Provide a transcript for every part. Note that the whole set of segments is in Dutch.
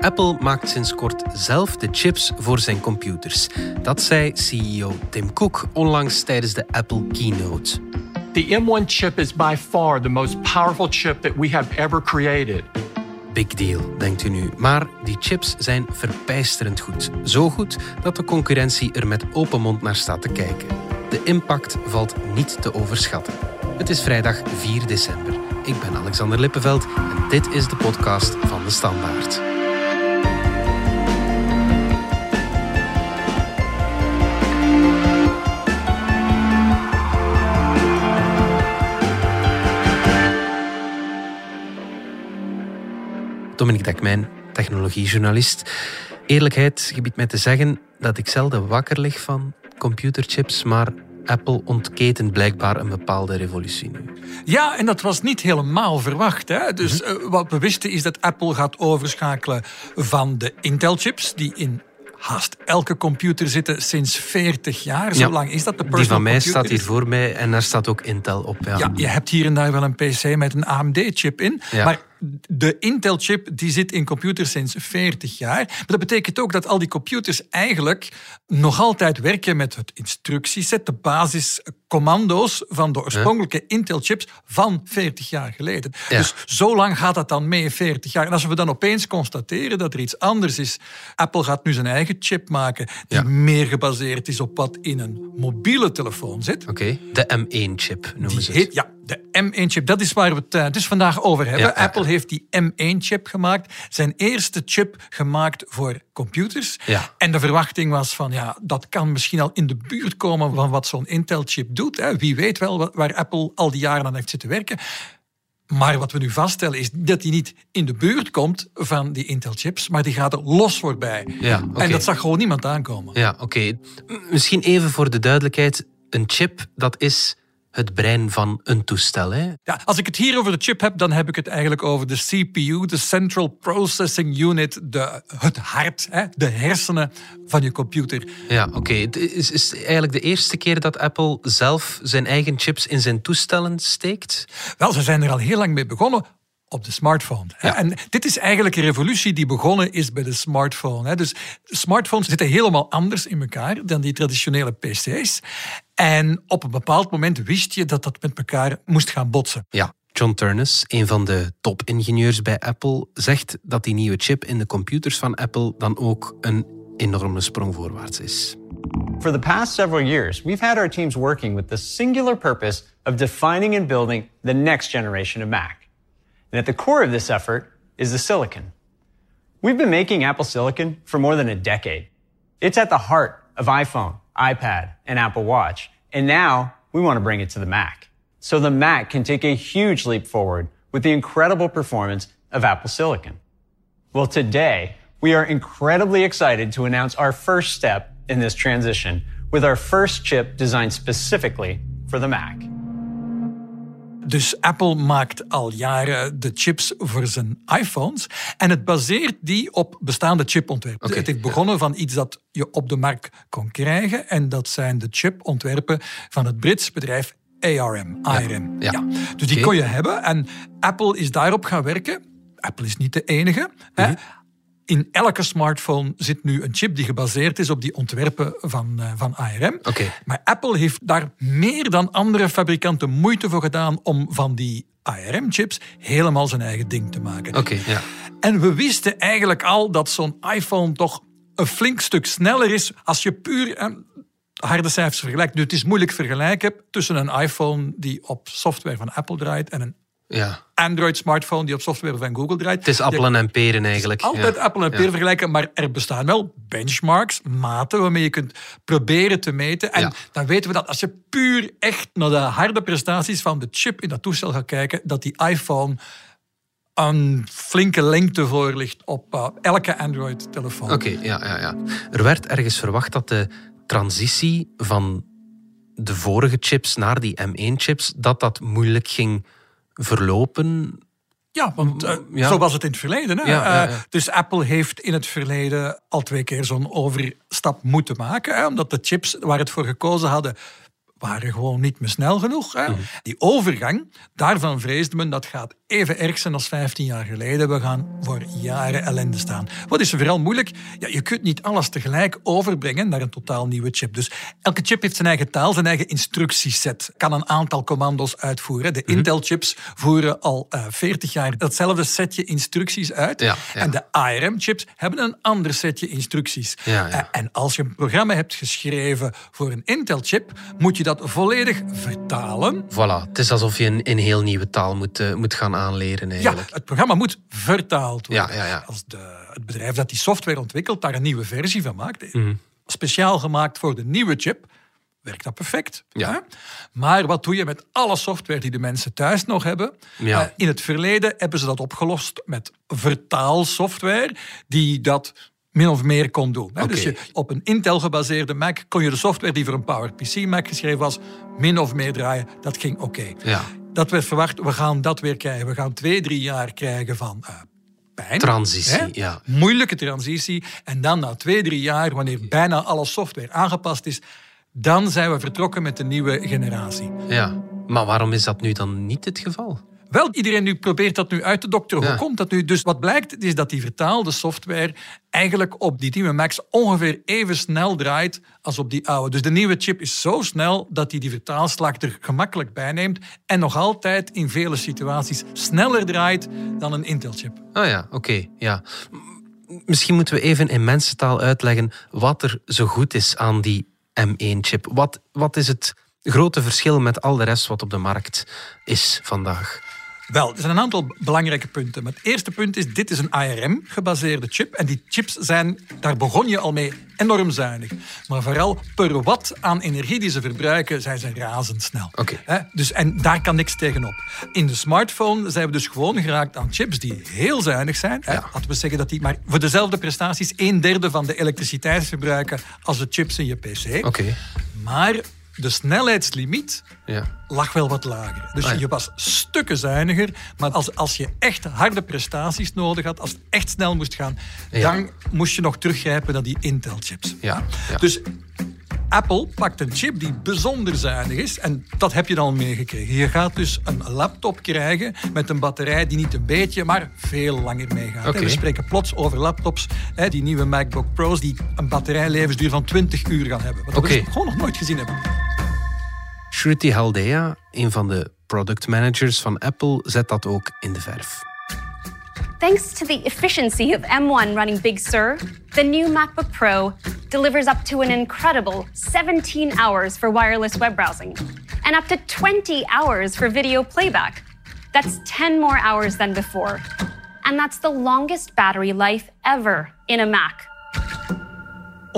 Apple maakt sinds kort zelf de chips voor zijn computers. Dat zei CEO Tim Cook onlangs tijdens de Apple Keynote. The M1 chip is by far the most powerful chip that we have ever created. Big deal, denkt u nu. Maar die chips zijn verbijsterend goed. Zo goed dat de concurrentie er met open mond naar staat te kijken. De impact valt niet te overschatten. Het is vrijdag 4 december. Ik ben Alexander Lippenveld en dit is de podcast van de Standaard. Dominique Dekmijn, technologiejournalist. Eerlijkheid gebiedt mij te zeggen dat ik zelden wakker lig van computerchips, maar Apple ontketent blijkbaar een bepaalde revolutie nu. Ja, en dat was niet helemaal verwacht. Hè? Dus uh, wat we wisten is dat Apple gaat overschakelen van de Intel-chips, die in haast elke computer zitten sinds 40 jaar. Zo Ja. lang is dat de Die van mij staat hier voor mij en daar staat ook Intel op. Ja. Ja, je hebt hier en daar wel een PC met een AMD-chip in. Ja. Maar de Intel-chip die zit in computers sinds 40 jaar. Maar dat betekent ook dat al die computers eigenlijk nog altijd werken met het instructieset, de basiscommando's van de oorspronkelijke Intel-chips van 40 jaar geleden. Ja. Dus zo lang gaat dat dan mee, 40 jaar. En als we dan opeens constateren dat er iets anders is. Apple gaat nu zijn eigen chip maken die Ja. meer gebaseerd is op wat in een mobiele telefoon zit. Oké, de M1-chip noemen Die ze het. heet, ja, de M1-chip. Dat is waar we het dus vandaag over hebben. Ja, ja, Apple heeft die M1-chip gemaakt. Zijn eerste chip gemaakt voor computers. Ja. En de verwachting was van, ja, dat kan misschien al in de buurt komen van wat zo'n Intel-chip doet. Hè. Wie weet wel waar Apple al die jaren aan heeft zitten werken. Maar wat we nu vaststellen is dat die niet in de buurt komt van die Intel-chips, maar die gaat er los voorbij. Ja. En dat zag gewoon niemand aankomen. Ja, oké. Misschien even voor de duidelijkheid. Een chip, dat is het brein van een toestel. Hè? Ja, als ik het hier over de chip heb, dan heb ik het eigenlijk over de CPU, de Central Processing Unit, de, het hart, hè, de hersenen van je computer. Ja, oké. Het is, is eigenlijk de eerste keer dat Apple zelf zijn eigen chips in zijn toestellen steekt. Wel, ze zijn er al heel lang mee begonnen op de smartphone. Ja. En dit is eigenlijk een revolutie die begonnen is bij de smartphone. hè. Dus smartphones zitten helemaal anders in elkaar dan die traditionele PC's. En op een bepaald moment wist je dat dat met elkaar moest gaan botsen. Ja, John Turnus, een van de topingenieurs bij Apple, zegt dat die nieuwe chip in de computers van Apple dan ook een enorme sprong voorwaarts is. For the past several years, we've had our teams working with the singular purpose of defining and building the next generation of Mac. And at the core of this effort is the silicon. We've been making Apple Silicon for more than a decade. It's at the heart of iPhone, iPad, and Apple Watch. And now we want to bring it to the Mac. So the Mac can take a huge leap forward with the incredible performance of Apple Silicon. Well, today, we are incredibly excited to announce our first step in this transition with our first chip designed specifically for the Mac. Dus Apple maakt al jaren de chips voor zijn iPhones. En het baseert die op bestaande chipontwerpen. Het heeft begonnen van iets dat je op de markt kon krijgen. En dat zijn de chipontwerpen van het Brits bedrijf ARM. ARM. ja. Dus die kon je hebben. En Apple is daarop gaan werken. Apple is niet de enige. Mhm. hè. In elke smartphone zit nu een chip die gebaseerd is op die ontwerpen van, eh, van ARM. Oké. Maar Apple heeft daar meer dan andere fabrikanten moeite voor gedaan om van die ARM-chips helemaal zijn eigen ding te maken. Oké, ja. En we wisten eigenlijk al dat zo'n iPhone toch een flink stuk sneller is als je puur eh, harde cijfers vergelijkt. Nu, het is moeilijk vergelijken tussen een iPhone die op software van Apple draait en een ja. Android-smartphone die op software van Google draait. Het is appelen en peren eigenlijk. Altijd ja. Apple en peer vergelijken, maar er bestaan wel benchmarks, maten waarmee je kunt proberen te meten. En Ja. dan weten we dat als je puur echt naar de harde prestaties van de chip in dat toestel gaat kijken, dat die iPhone een flinke lengte voor ligt op eh, elke Android-telefoon. Oké, ja, ja, ja. Er werd ergens verwacht dat de transitie van de vorige chips naar die M1-chips, dat dat moeilijk ging verlopen. Ja, want eh, Ja. zo was het in het verleden. Hè? Ja, Eh, ja. dus Apple heeft in het verleden al twee keer zo'n overstap moeten maken. Hè? Omdat de chips waar het voor gekozen hadden waren gewoon niet meer snel genoeg. Hè. Die overgang, daarvan vreesde men dat gaat even erg zijn als 15 jaar geleden. We gaan voor jaren ellende staan. Wat is er vooral moeilijk? Ja, je kunt niet alles tegelijk overbrengen naar een totaal nieuwe chip. Dus elke chip heeft zijn eigen taal, zijn eigen instructieset. Kan een aantal commando's uitvoeren. De Intel-chips voeren al uh, 40 jaar datzelfde setje instructies uit. Ja, ja. En de ARM-chips hebben een ander setje instructies. Ja. Uh, en als je een programma hebt geschreven voor een Intel-chip, moet je dat volledig vertalen. Voilà, het is alsof je een, een heel nieuwe taal moet, uh, moet gaan aanleren Ja, eigenlijk. het programma moet vertaald worden. Ja, ja, ja. Als de, het bedrijf dat die software ontwikkelt daar een nieuwe versie van maakt, Mhm. speciaal gemaakt voor de nieuwe chip, werkt dat perfect. Ja. hè? Maar wat doe je met alle software die de mensen thuis nog hebben? Ja. Eh, in het verleden hebben ze dat opgelost met vertaalsoftware die dat min of meer kon doen. Dus je, op een Intel-gebaseerde Mac kon je de software die voor een PowerPC Mac geschreven was, min of meer draaien. Dat ging oké. Ja. Dat werd verwacht, we gaan dat weer krijgen. We gaan twee, drie jaar krijgen van eh, pijn. Transitie, hè? ja. Moeilijke transitie. En dan na twee, drie jaar, wanneer bijna alle software aangepast is, dan zijn we vertrokken met de nieuwe generatie. Ja. Maar waarom is dat nu dan niet het geval? Wel, iedereen nu probeert dat nu uit te dokteren. Ja. Hoe komt dat nu? Dus wat blijkt, is dat die vertaalde software eigenlijk op die nieuwe Macs ongeveer even snel draait als op die oude. Dus de nieuwe chip is zo snel dat hij die vertaalslag er gemakkelijk bij neemt en nog altijd in vele situaties sneller draait dan een Intel-chip. Ah ja, oké. ja. Misschien moeten we even in mensentaal uitleggen wat er zo goed is aan die M1-chip. Wat, wat is het grote verschil met al de rest wat op de markt is vandaag? Wel, er zijn een aantal belangrijke punten. Maar het eerste punt is, dit is een ARM-gebaseerde chip. En die chips zijn, daar begon je al mee, enorm zuinig. Maar vooral per watt aan energie die ze verbruiken, zijn ze razendsnel. Oké. Dus, en daar kan niks tegenop. In de smartphone zijn we dus gewoon geraakt aan chips die heel zuinig zijn. Hè. Laten we zeggen dat die maar voor dezelfde prestaties een derde van de elektriciteit verbruiken als de chips in je pc. Oké. Maar de snelheidslimiet Ja. lag wel wat lager. Dus Ah, ja. je was stukken zuiniger. Maar als, als je echt harde prestaties nodig had, als het echt snel moest gaan, Ja. dan moest je nog teruggrijpen naar die Intel-chips. Ja, ja. Dus Apple pakt een chip die bijzonder zuinig is. En dat heb je dan meegekregen. Je gaat dus een laptop krijgen met een batterij die niet een beetje, maar veel langer meegaat. We spreken plots over laptops, hè, die nieuwe MacBook Pro's, die een batterijlevensduur van 20 uur gaan hebben. Wat we dus gewoon nog nooit gezien hebben. Shruti Haldea, een van de product managers van Apple, zet dat ook in de verf. Thanks to the efficiency of M1 running Big Sur, the new MacBook Pro delivers up to an incredible 17 hours for wireless web browsing and up to 20 hours for video playback. That's 10 more hours than before. And that's the longest battery life ever in a Mac.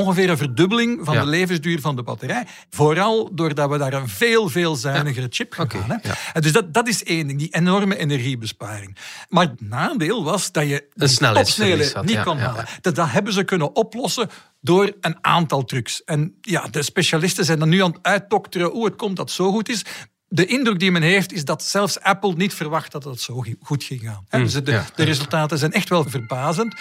Ongeveer een verdubbeling van Ja. de levensduur van de batterij. Vooral doordat we daar een veel, veel zuinigere chip gaan. Hè. Dus dat, dat is één ding, die enorme energiebesparing. Maar het nadeel was dat je topsnelheid had, niet kon halen. Dat, dat hebben ze kunnen oplossen door een aantal trucs. En ja, de specialisten zijn dan nu aan het uitdokteren hoe het komt dat het zo goed is. De indruk die men heeft is dat zelfs Apple niet verwacht dat het zo goed ging gaan. Hè, dus de, Hmm, ja, de resultaten zijn echt wel verbazend.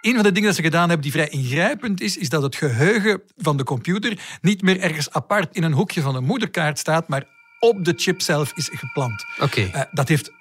Een van de dingen dat ze gedaan hebben die vrij ingrijpend is, is dat het geheugen van de computer niet meer ergens apart in een hoekje van een moederkaart staat, maar op de chip zelf is geplant. Oké. Eh, dat heeft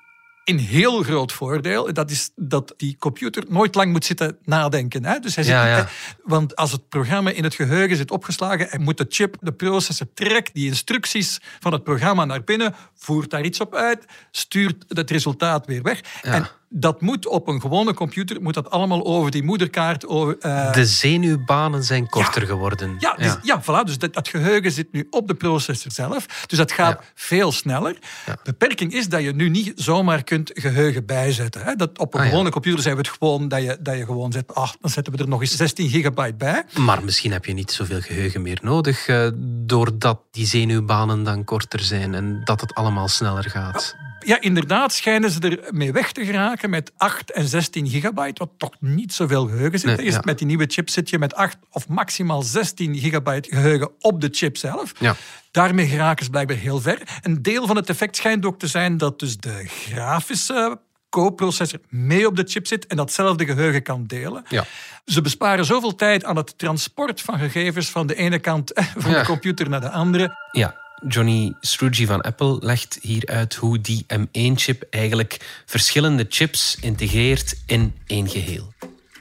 een heel groot voordeel. Dat is dat die computer nooit lang moet zitten nadenken. Hè? Dus hij zit, Ja, ja. want als het programma in het geheugen zit opgeslagen, en moet de chip, de processor, trekt die instructies van het programma naar binnen, voert daar iets op uit, stuurt het resultaat weer weg. En dat moet op een gewone computer, moet dat allemaal over die moederkaart. Over, eh, De zenuwbanen zijn korter Ja. geworden. ja, dus, ja. voilà. Dus dat, dat geheugen zit nu op de processor zelf. Dus dat gaat Ja. veel sneller. Beperking is dat je nu niet zomaar kunt geheugen bijzetten. Hè. Dat op een Ah, ja. gewone computer zijn we het gewoon dat je, dat je gewoon zet. Ach, dan zetten we er nog eens 16 gigabyte bij. Maar misschien heb je niet zoveel geheugen meer nodig, eh, doordat die zenuwbanen dan korter zijn en dat het allemaal sneller gaat. Ja, inderdaad schijnen ze er mee weg te geraken met 8 en 16 gigabyte, wat toch niet zoveel geheugen zit. Nee, Is ja. Met die nieuwe chip zit je met 8 of maximaal 16 gigabyte geheugen op de chip zelf. Ja. Daarmee geraken ze blijkbaar heel ver. Een deel van het effect schijnt ook te zijn dat dus de grafische co-processor mee op de chip zit en datzelfde geheugen kan delen. Ja. Ze besparen zoveel tijd aan het transport van gegevens van de ene kant van Ja. de computer naar de andere. Ja, Johnny Strugi van Apple legt hier uit hoe die M1-chip eigenlijk verschillende chips integreert in één geheel.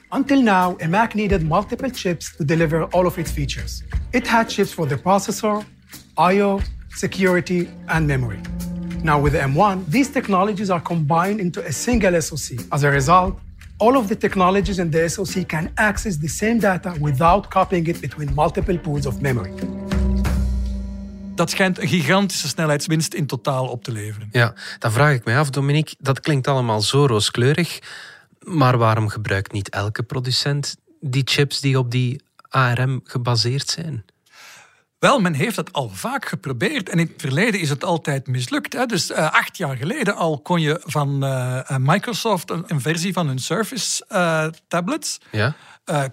Until now, a Mac needed multiple chips to deliver all of its features. It had chips for the processor, I/O, security, and memory. Now with the M1, these technologies are combined into a single SoC. As a result, all of the technologies in the SoC can access the same data without copying it between multiple pools of memory. Dat schijnt een gigantische snelheidswinst in totaal op te leveren. Ja, dan vraag ik mij af, Dominique, dat klinkt allemaal zo rooskleurig, maar waarom gebruikt niet elke producent die chips die op die ARM gebaseerd zijn? Wel, men heeft het al vaak geprobeerd en in het verleden is het altijd mislukt. Hè. Dus uh, acht jaar geleden al kon je van uh, Microsoft een, een, versie van hun Surface uh, tablets ja.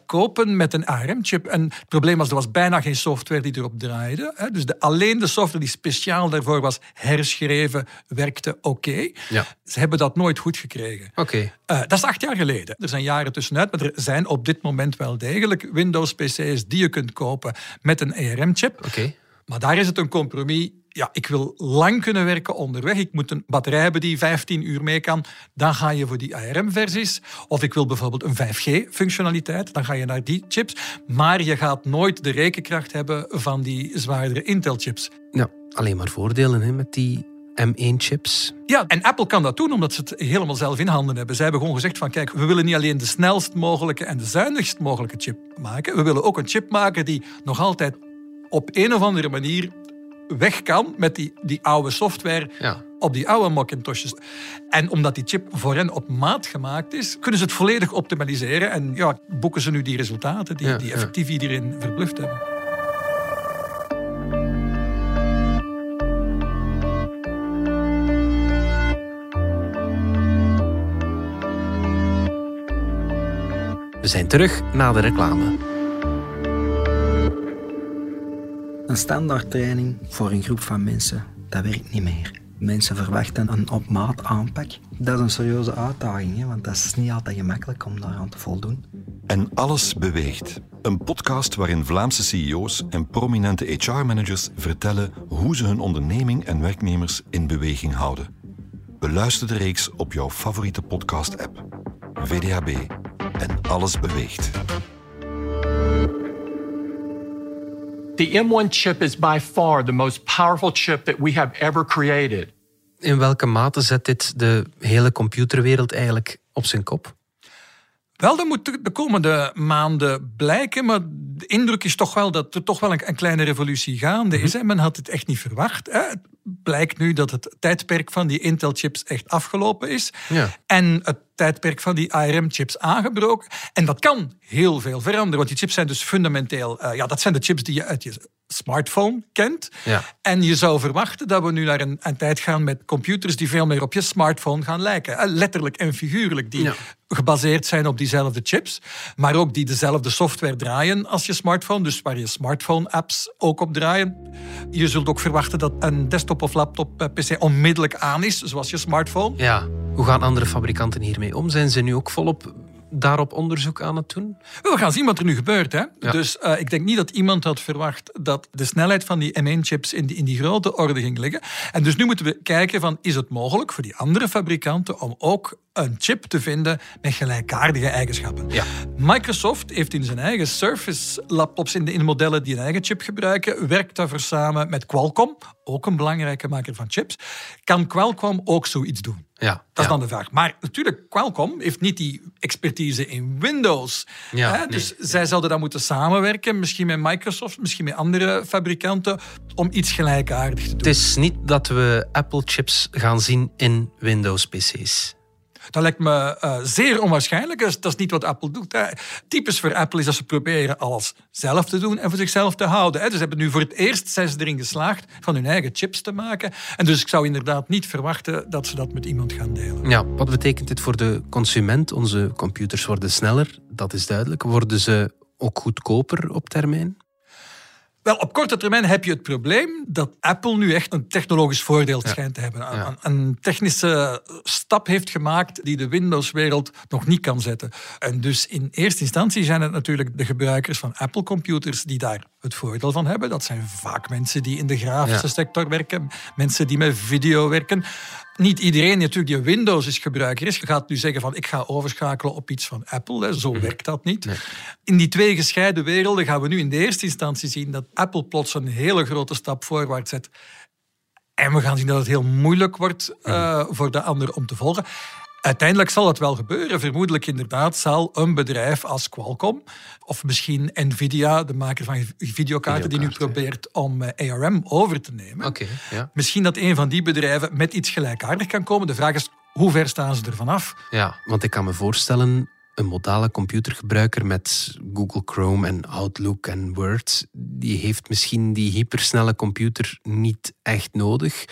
kopen met een ARM-chip. En het probleem was, er was bijna geen software die erop draaide. Hè. Dus de, alleen de software die speciaal daarvoor was herschreven, werkte oké. Ja. Ze hebben dat nooit goed gekregen. Oké. dat is acht jaar geleden. Er zijn jaren tussenuit, maar er zijn op dit moment wel degelijk Windows-PC's die je kunt kopen met een ARM-chip. Oké. Maar daar is het een compromis. Ja, ik wil lang kunnen werken onderweg. Ik moet een batterij hebben die 15 uur mee kan. Dan ga je voor die ARM-versies. Of ik wil bijvoorbeeld een 5G-functionaliteit. Dan ga je naar die chips. Maar je gaat nooit de rekenkracht hebben van die zwaardere Intel-chips. Ja, alleen maar voordelen hè, met die M1-chips. Ja, en Apple kan dat doen omdat ze het helemaal zelf in handen hebben. Zij hebben gewoon gezegd van kijk, we willen niet alleen de snelst mogelijke en de zuinigst mogelijke chip maken. We willen ook een chip maken die nog altijd op een of andere manier weg kan met die, die oude software ja. op die oude Macintoshes. En omdat die chip voor hen op maat gemaakt is, kunnen ze het volledig optimaliseren en ja, boeken ze nu die resultaten die, Ja, die ja. effectief iedereen verbluft hebben. We zijn terug na de reclame. Een standaard training voor een groep van mensen, dat werkt niet meer. Mensen verwachten een op maat aanpak. Dat is een serieuze uitdaging, hè, want dat is niet altijd gemakkelijk om daaraan te voldoen. En alles beweegt. Een podcast waarin Vlaamse CEO's en prominente HR-managers vertellen hoe ze hun onderneming en werknemers in beweging houden. Beluister de reeks op jouw favoriete podcast-app. VDAB en alles beweegt. The M1 chip is by far the most powerful chip that we have ever created. In welke mate zet dit de hele computerwereld eigenlijk op zijn kop? Wel, dat moet de komende maanden blijken, maar de indruk is toch wel dat er toch wel een, kleine revolutie gaande is. hè. Men had het echt niet verwacht. Blijkt nu dat het tijdperk van die Intel-chips echt afgelopen is. Ja. En het tijdperk van die ARM-chips aangebroken. En dat kan heel veel veranderen, want die chips zijn dus fundamenteel... eh, ja, dat zijn de chips die je uit je smartphone kent. Ja. En je zou verwachten dat we nu naar een, een tijd gaan met computers die veel meer op je smartphone gaan lijken. Eh, Letterlijk en figuurlijk. Die Ja. gebaseerd zijn op diezelfde chips, maar ook die dezelfde software draaien als je smartphone, dus waar je smartphone-apps ook op draaien. Je zult ook verwachten dat een desktop of laptop eh, PC onmiddellijk aan is, zoals je smartphone. Ja. Hoe gaan andere fabrikanten hiermee om? Zijn ze nu ook volop daarop onderzoek aan het doen? We gaan zien wat er nu gebeurt. Hè? Ja. Dus eh, ik denk niet dat iemand had verwacht dat de snelheid van die M1-chips in die, in die grote orde ging liggen. En dus nu moeten we kijken van, is het mogelijk voor die andere fabrikanten om ook een chip te vinden met gelijkaardige eigenschappen. Ja. Microsoft heeft in zijn eigen Surface laptops, in de, in de modellen die een eigen chip gebruiken, werkt daarvoor samen met Qualcomm, ook een belangrijke maker van chips. Kan Qualcomm ook zoiets doen? Ja. Dat is dan de vraag. Maar natuurlijk, Qualcomm heeft niet die expertise in Windows. Ja, Hè? nee. Dus zij zouden dan moeten samenwerken, misschien met Microsoft, misschien met andere fabrikanten, om iets gelijkaardigs te doen. Het is niet dat we Apple-chips gaan zien in Windows-PC's. Dat lijkt me eh, zeer onwaarschijnlijk. Dat is, niet wat Apple doet. Hè. Typisch voor Apple is dat ze proberen alles zelf te doen en voor zichzelf te houden. Hè. Dus ze hebben nu voor het eerst zijn ze erin geslaagd van hun eigen chips te maken. En dus ik zou inderdaad niet verwachten dat ze dat met iemand gaan delen. Ja, wat betekent dit voor de consument? Onze computers worden sneller, dat is duidelijk. Worden ze ook goedkoper op termijn? Wel, op korte termijn heb je het probleem dat Apple nu echt een technologisch voordeel schijnt te hebben. Een, een technische stap heeft gemaakt die de Windows-wereld nog niet kan zetten. En dus in eerste instantie zijn het natuurlijk de gebruikers van Apple-computers die daar het voordeel van hebben. Dat zijn vaak mensen die in de grafische Ja. sector werken, mensen die met video werken. Niet iedereen natuurlijk die Windows is gebruiker is, gaat nu zeggen van ik ga overschakelen op iets van Apple. Hè. Zo werkt dat niet. In die twee gescheiden werelden gaan we nu in de eerste instantie zien dat Apple plots een hele grote stap voorwaarts zet. En we gaan zien dat het heel moeilijk wordt eh, voor de ander om te volgen. Uiteindelijk zal het wel gebeuren. Vermoedelijk inderdaad zal een bedrijf als Qualcomm of misschien Nvidia, de maker van videokaarten, die nu probeert om eh, ARM over te nemen. Ja. Misschien dat een van die bedrijven met iets gelijkaardig kan komen. De vraag is, hoe ver staan ze er vanaf? Ja, want ik kan me voorstellen, een modale computergebruiker met Google Chrome en Outlook en Word, die heeft misschien die hypersnelle computer niet echt nodig.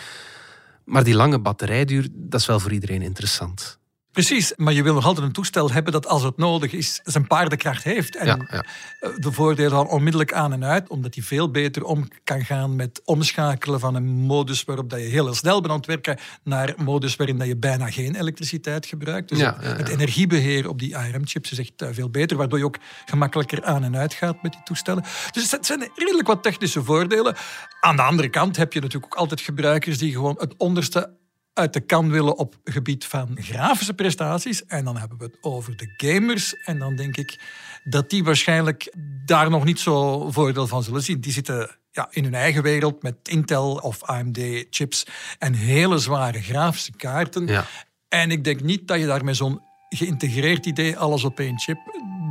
Maar die lange batterijduur, dat is wel voor iedereen interessant. Precies, maar je wil nog altijd een toestel hebben dat als het nodig is zijn paardenkracht heeft. En Ja, ja. eh, de voordelen dan onmiddellijk aan en uit, omdat hij veel beter om kan gaan met omschakelen van een modus waarop dat je heel snel bent aan het werken naar een modus waarin dat je bijna geen elektriciteit gebruikt. Dus Ja, het energiebeheer op die ARM-chips is echt eh, veel beter, waardoor je ook gemakkelijker aan en uit gaat met die toestellen. Dus het zijn redelijk wat technische voordelen. Aan de andere kant heb je natuurlijk ook altijd gebruikers die gewoon het onderste uit de kan willen op gebied van grafische prestaties. En dan hebben we het over de gamers. En dan denk ik dat die waarschijnlijk daar nog niet zo voordeel van zullen zien. Die zitten ja, in hun eigen wereld met Intel of AMD-chips en hele zware grafische kaarten. Ja. En ik denk niet dat je daar met zo'n geïntegreerd idee, alles op één chip,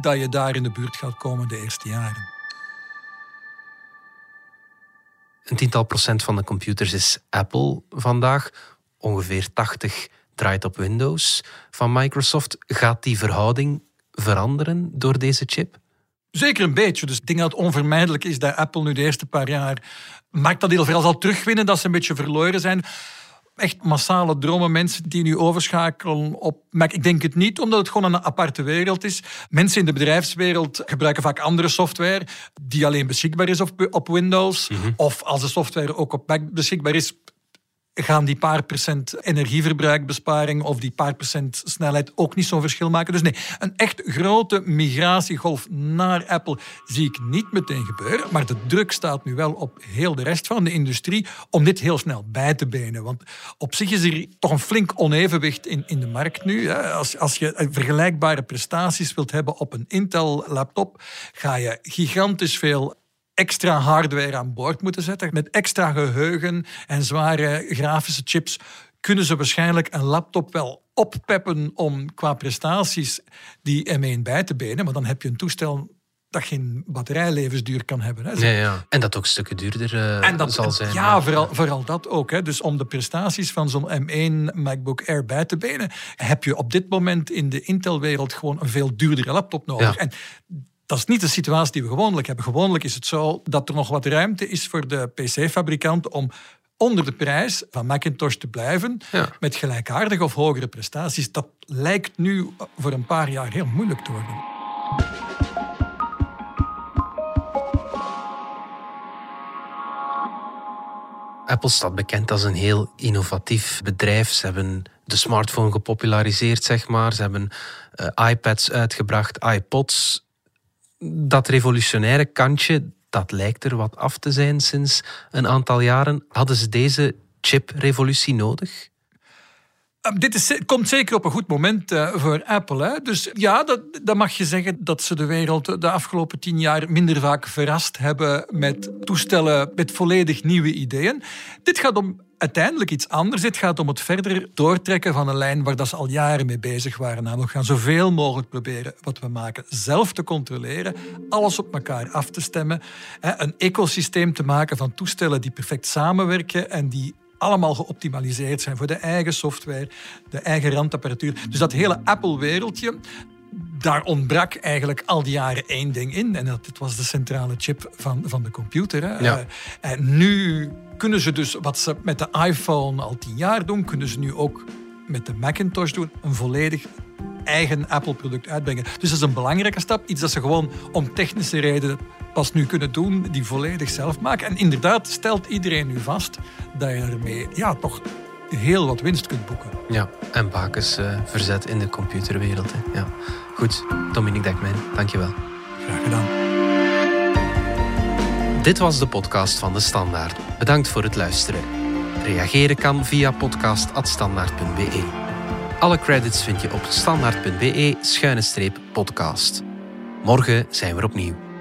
dat je daar in de buurt gaat komen de eerste jaren. Een tiental procent van de computers is Apple vandaag. Ongeveer 80 draait op Windows van Microsoft. Gaat die verhouding veranderen door deze chip? Zeker een beetje. Dus ik denk dat het onvermijdelijk is dat Apple nu de eerste paar jaar marktandeel vooral zal terugwinnen, dat ze een beetje verloren zijn. Echt massale dromen, mensen die nu overschakelen op Mac. Ik denk het niet, omdat het gewoon een aparte wereld is. Mensen in de bedrijfswereld gebruiken vaak andere software die alleen beschikbaar is op, op Windows. Of als de software ook op Mac beschikbaar is, gaan die paar procent energieverbruikbesparing of die paar procent snelheid ook niet zo'n verschil maken. Dus nee, een echt grote migratiegolf naar Apple zie ik niet meteen gebeuren. Maar de druk staat nu wel op heel de rest van de industrie om dit heel snel bij te benen. Want op zich is er toch een flink onevenwicht in, in de markt nu. Als, als je vergelijkbare prestaties wilt hebben op een Intel-laptop, ga je gigantisch veel extra hardware aan boord moeten zetten. Met extra geheugen en zware grafische chips kunnen ze waarschijnlijk een laptop wel oppeppen om qua prestaties die M1 bij te benen. Maar dan heb je een toestel dat geen batterijlevensduur kan hebben. Hè. Ja, ja. En dat ook stukken duurder eh, En dat zal zijn. Ja, vooral, vooral dat ook. Hè. Dus om de prestaties van zo'n M1 MacBook Air bij te benen, heb je op dit moment in de Intel-wereld gewoon een veel duurdere laptop nodig. Ja. En dat is niet de situatie die we gewoonlijk hebben. Gewoonlijk is het zo dat er nog wat ruimte is voor de PC-fabrikanten om onder de prijs van Macintosh te blijven Ja. met gelijkaardige of hogere prestaties. Dat lijkt nu voor een paar jaar heel moeilijk te worden. Apple staat bekend als een heel innovatief bedrijf. Ze hebben de smartphone gepopulariseerd, zeg maar. Ze hebben eh, iPads uitgebracht, iPods. Dat revolutionaire kantje, dat lijkt er wat af te zijn sinds een aantal jaren. Hadden ze deze chip-revolutie nodig? Um, dit komt zeker op een goed moment uh, voor Apple. Hè? Dus ja, dat, dat mag je zeggen dat ze de wereld de afgelopen tien jaar minder vaak verrast hebben met toestellen met volledig nieuwe ideeën. Dit gaat om uiteindelijk iets anders. Dit gaat om het verder doortrekken van een lijn waar dat ze al jaren mee bezig waren. Namelijk gaan zoveel mogelijk proberen wat we maken zelf te controleren, alles op elkaar af te stemmen, een ecosysteem te maken van toestellen die perfect samenwerken en die allemaal geoptimaliseerd zijn voor de eigen software, de eigen randapparatuur. Dus dat hele Apple-wereldje, daar ontbrak eigenlijk al die jaren één ding in. En dat dit was de centrale chip van, van de computer. Hè. Ja. Uh, en nu kunnen ze dus wat ze met de iPhone al tien jaar doen, kunnen ze nu ook met de Macintosh doen. Een volledig eigen Apple-product uitbrengen. Dus dat is een belangrijke stap. Iets dat ze gewoon om technische redenen pas nu kunnen doen die volledig zelf maken. En inderdaad stelt iedereen nu vast dat je ermee ja, toch heel wat winst kunt boeken. Ja, en bakens uh, verzet in de computerwereld. Hè. Ja. Goed, Dominique Dekmijn, dankjewel. Graag gedaan. Dit was de podcast van De Standaard. Bedankt voor het luisteren. Reageren kan via podcast.standaard.be. Alle credits vind je op standaard.be-podcast. Morgen zijn we opnieuw.